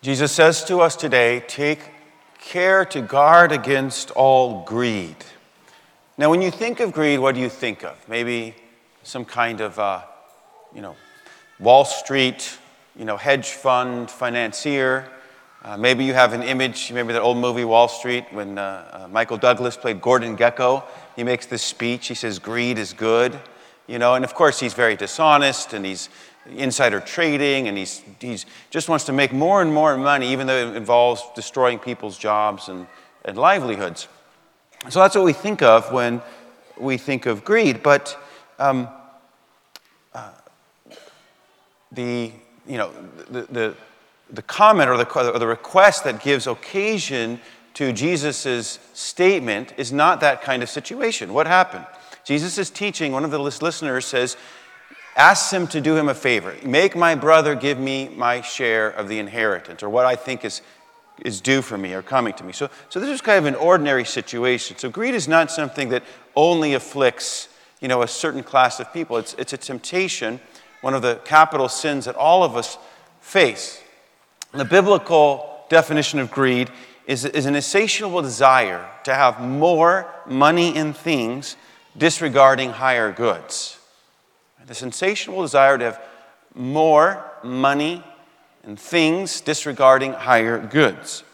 Jesus says to us today take care to guard against all greed. Now, when you think of greed, what do you think of? Maybe some kind of, uh, you know, Wall Street, you know, hedge fund financier. Uh, maybe you have an image. maybe that old movie Wall Street when uh, uh, Michael Douglas played Gordon Gekko. He makes this speech. He says, "Greed is good," you know, and of course he's very dishonest and he's insider trading, and he's, he's just wants to make more and more money, even though it involves destroying people's jobs and, and livelihoods. So that's what we think of when we think of greed. But um, uh, the, you know, the, the, the comment or the, or the request that gives occasion to Jesus' statement is not that kind of situation. What happened? Jesus is teaching, one of the listeners says, asks him to do him a favor. Make my brother give me my share of the inheritance, or what I think is, is due for me or coming to me. So, so this is kind of an ordinary situation. So greed is not something that only afflicts you know, a certain class of people. It's, it's a temptation, one of the capital sins that all of us face. The biblical definition of greed is, is an insatiable desire to have more money and things disregarding higher goods the sensational desire to have more money and things, disregarding higher goods.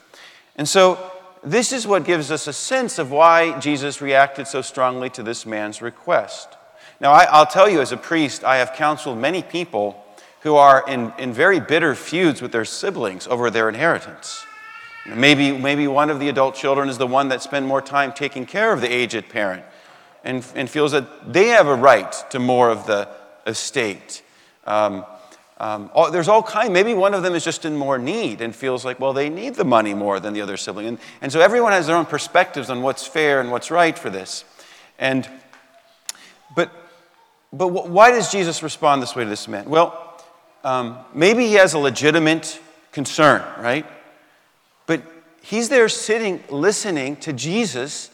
And so, this is what gives us a sense of why Jesus reacted so strongly to this man's request. Now, I, will tell you, as a priest, I have counseled many people who are in, in very bitter feuds with their siblings over their inheritance. Maybe, maybe one of the adult children is the one that spent more time taking care of the aged parent and, and feels that they have a right to more of the, estate. Um, um, all, there's all kind. Maybe one of them is just in more need and feels like, well, they need the money more than the other sibling. And, and so everyone has their own perspectives on what's fair and what's right for this. And, but, but why does Jesus respond this way to this man? Well, um, maybe he has a legitimate concern, right? But he's there sitting, listening to Jesus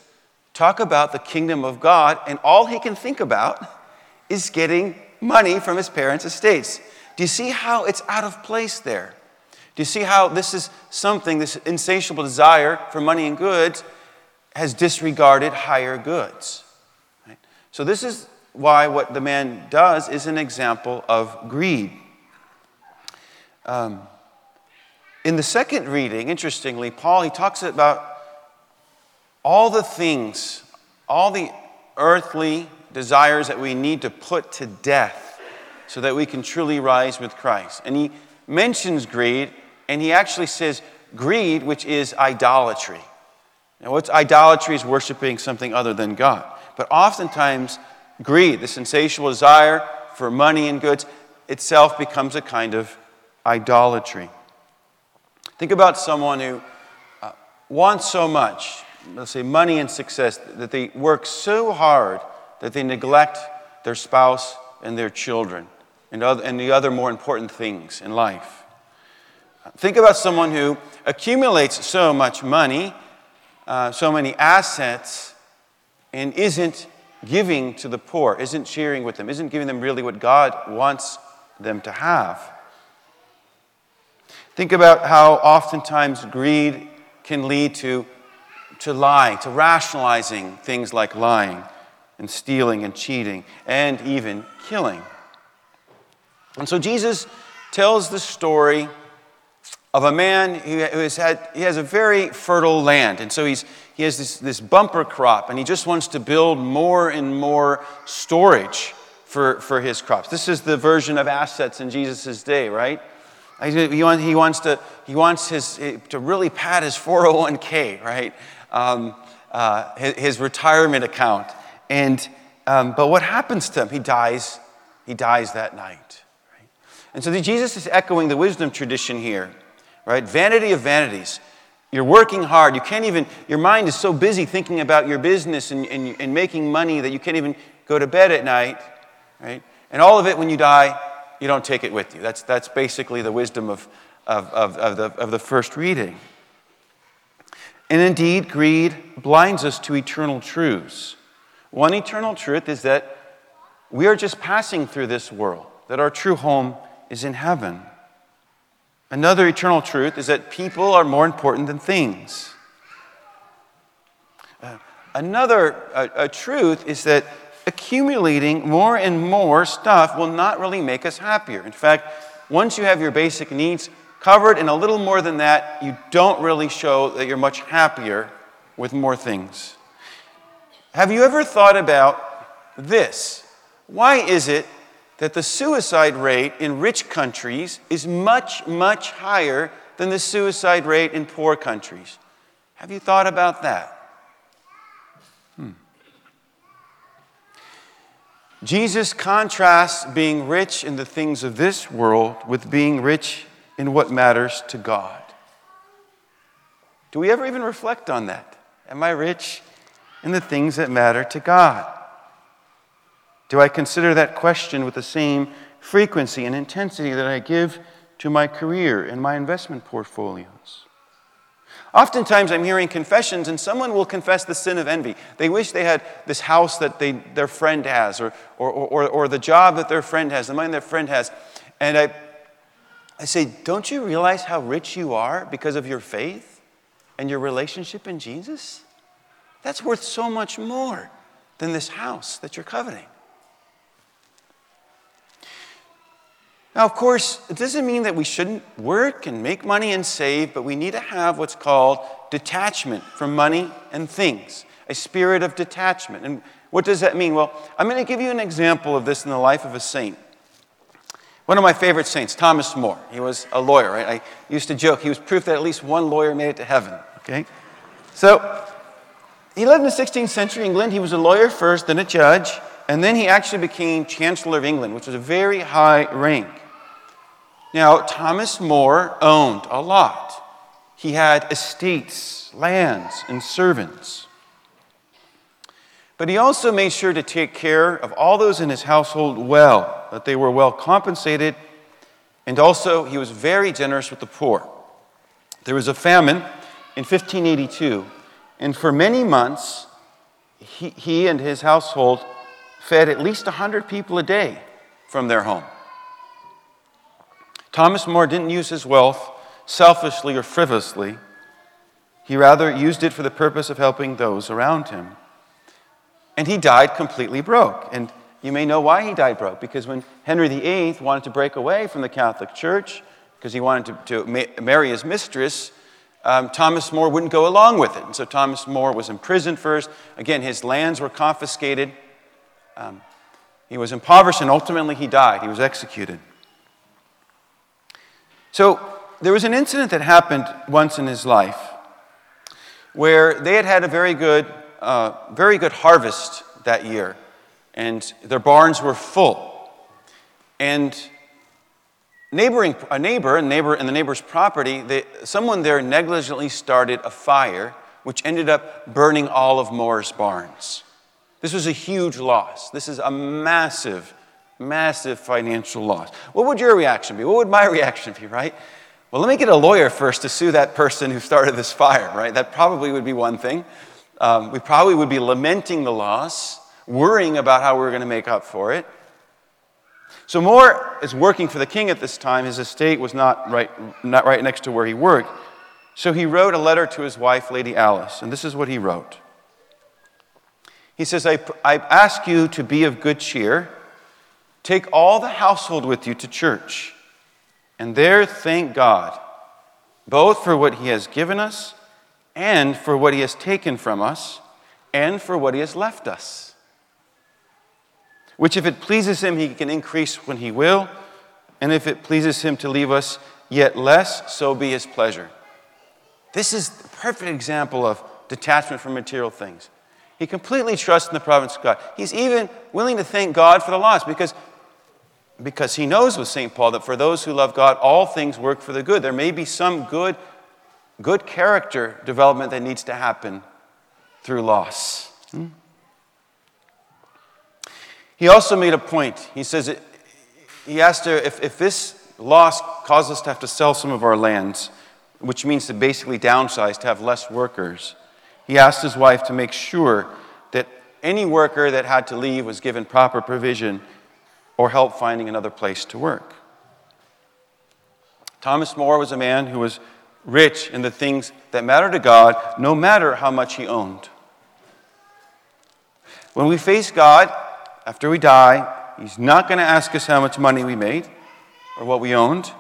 talk about the kingdom of God, and all he can think about is getting money from his parents' estates. Do you see how it's out of place there? Do you see how this is something, this insatiable desire for money and goods, has disregarded higher goods? Right? So, this is why what the man does is an example of greed. Um, in the second reading, interestingly, Paul he talks about all the things, all the earthly desires that we need to put to death so that we can truly rise with Christ. And he mentions greed, and he actually says greed, which is idolatry. Now, what's idolatry is worshiping something other than God. But oftentimes, greed, the sensational desire for money and goods, itself becomes a kind of idolatry. Think about someone who uh, wants so much, let's say money and success, that they work so hard that they neglect their spouse and their children and, other, and the other more important things in life. Think about someone who accumulates so much money, uh, so many assets, and isn't giving to the poor, isn't sharing with them, isn't giving them really what God wants them to have. Think about how oftentimes greed can lead to, to lying, to rationalizing things like lying and stealing and cheating and even killing. And so Jesus tells the story of a man who has had he has a very fertile land. And so he's he has this, this bumper crop and he just wants to build more and more storage for, for his crops. This is the version of assets in jesus' day right? He, want, he wants to he wants his to really pad his 401k right? Um, uh, his, his retirement account and, um, but what happens to him? He dies. He dies that night. Right? And so the, Jesus is echoing the wisdom tradition here, right? Vanity of vanities. You're working hard. You can't even, your mind is so busy thinking about your business and, and, and making money that you can't even go to bed at night, right? And all of it, when you die, you don't take it with you. That's, that's basically the wisdom of, of, of, of, the, of the first reading. And indeed, greed blinds us to eternal truths. One eternal truth is that we are just passing through this world, that our true home is in heaven. Another eternal truth is that people are more important than things. Uh, another uh, a truth is that accumulating more and more stuff will not really make us happier. In fact, once you have your basic needs covered and a little more than that, you don't really show that you're much happier with more things. Have you ever thought about this? Why is it that the suicide rate in rich countries is much, much higher than the suicide rate in poor countries. Have you thought about that? Hmm. Jesus contrasts being rich in the things of this world with being rich in what matters to God. Do we ever even reflect on that? Am I rich in the things that matter to God? Do I consider that question with the same frequency and intensity that I give to my career and my investment portfolios? Oftentimes, I'm hearing confessions, and someone will confess the sin of envy. They wish they had this house that they, their friend has, or, or, or, or the job that their friend has, the money their friend has. And I, I say, Don't you realize how rich you are because of your faith and your relationship in Jesus? That's worth so much more than this house that you're coveting. Now, of course, it doesn't mean that we shouldn't work and make money and save, but we need to have what's called detachment from money and things, a spirit of detachment. And what does that mean? Well, I'm going to give you an example of this in the life of a saint. One of my favorite saints, Thomas More. He was a lawyer, right? I used to joke he was proof that at least one lawyer made it to heaven, okay? So, he lived in the 16th century England. He was a lawyer first, then a judge, and then he actually became Chancellor of England, which was a very high rank. Now, Thomas More owned a lot. He had estates, lands, and servants. But he also made sure to take care of all those in his household well, that they were well compensated, and also he was very generous with the poor. There was a famine in 1582, and for many months, he, he and his household fed at least 100 people a day from their home. Thomas More didn't use his wealth selfishly or frivolously. He rather used it for the purpose of helping those around him. And he died completely broke. And you may know why he died broke, because when Henry VIII wanted to break away from the Catholic Church, because he wanted to, to ma- marry his mistress, um, Thomas More wouldn't go along with it. And so Thomas More was imprisoned first. Again, his lands were confiscated. Um, he was impoverished, and ultimately he died. He was executed. So there was an incident that happened once in his life where they had had a very good, uh, very good harvest that year, and their barns were full. And neighboring, a neighbor, a neighbor in the neighbor's property, they, someone there negligently started a fire, which ended up burning all of More's barns. This was a huge loss. This is a massive massive financial loss. What would your reaction be? What would my reaction be, right? Well, let me get a lawyer first to sue that person who started this fire, right? That probably would be one thing. Um, we probably would be lamenting the loss, worrying about how we we're going to make up for it. So More is working for the king at this time. His estate was not right, not right next to where he worked. So he wrote a letter to his wife, Lady Alice, and this is what he wrote. He says, I, I ask you to be of good cheer Take all the household with you to church, and there thank God, both for what He has given us, and for what He has taken from us, and for what He has left us. Which, if it pleases Him, He can increase when He will, and if it pleases Him to leave us yet less, so be His pleasure. This is the perfect example of detachment from material things. He completely trusts in the providence of God. He's even willing to thank God for the loss because because he knows with St. Paul that for those who love God, all things work for the good. There may be some good, good character development that needs to happen through loss. Hmm? He also made a point. He says, he asked her if, if this loss caused us to have to sell some of our lands, which means to basically downsize, to have less workers, he asked his wife to make sure that any worker that had to leave was given proper provision or help finding another place to work. Thomas More was a man who was rich in the things that matter to God, no matter how much he owned. When we face God after we die, He's not going to ask us how much money we made or what we owned.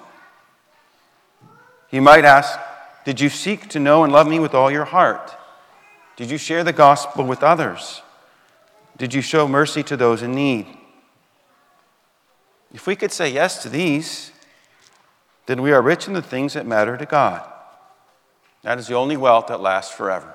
He might ask, Did you seek to know and love me with all your heart? Did you share the gospel with others? Did you show mercy to those in need? If we could say yes to these, then we are rich in the things that matter to God. That is the only wealth that lasts forever.